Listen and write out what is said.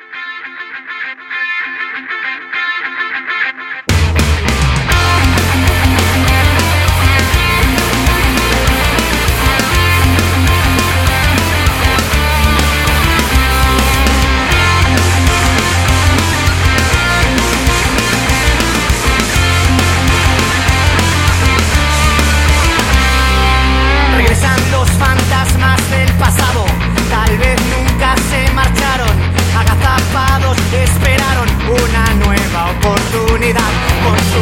Bye. humanidad.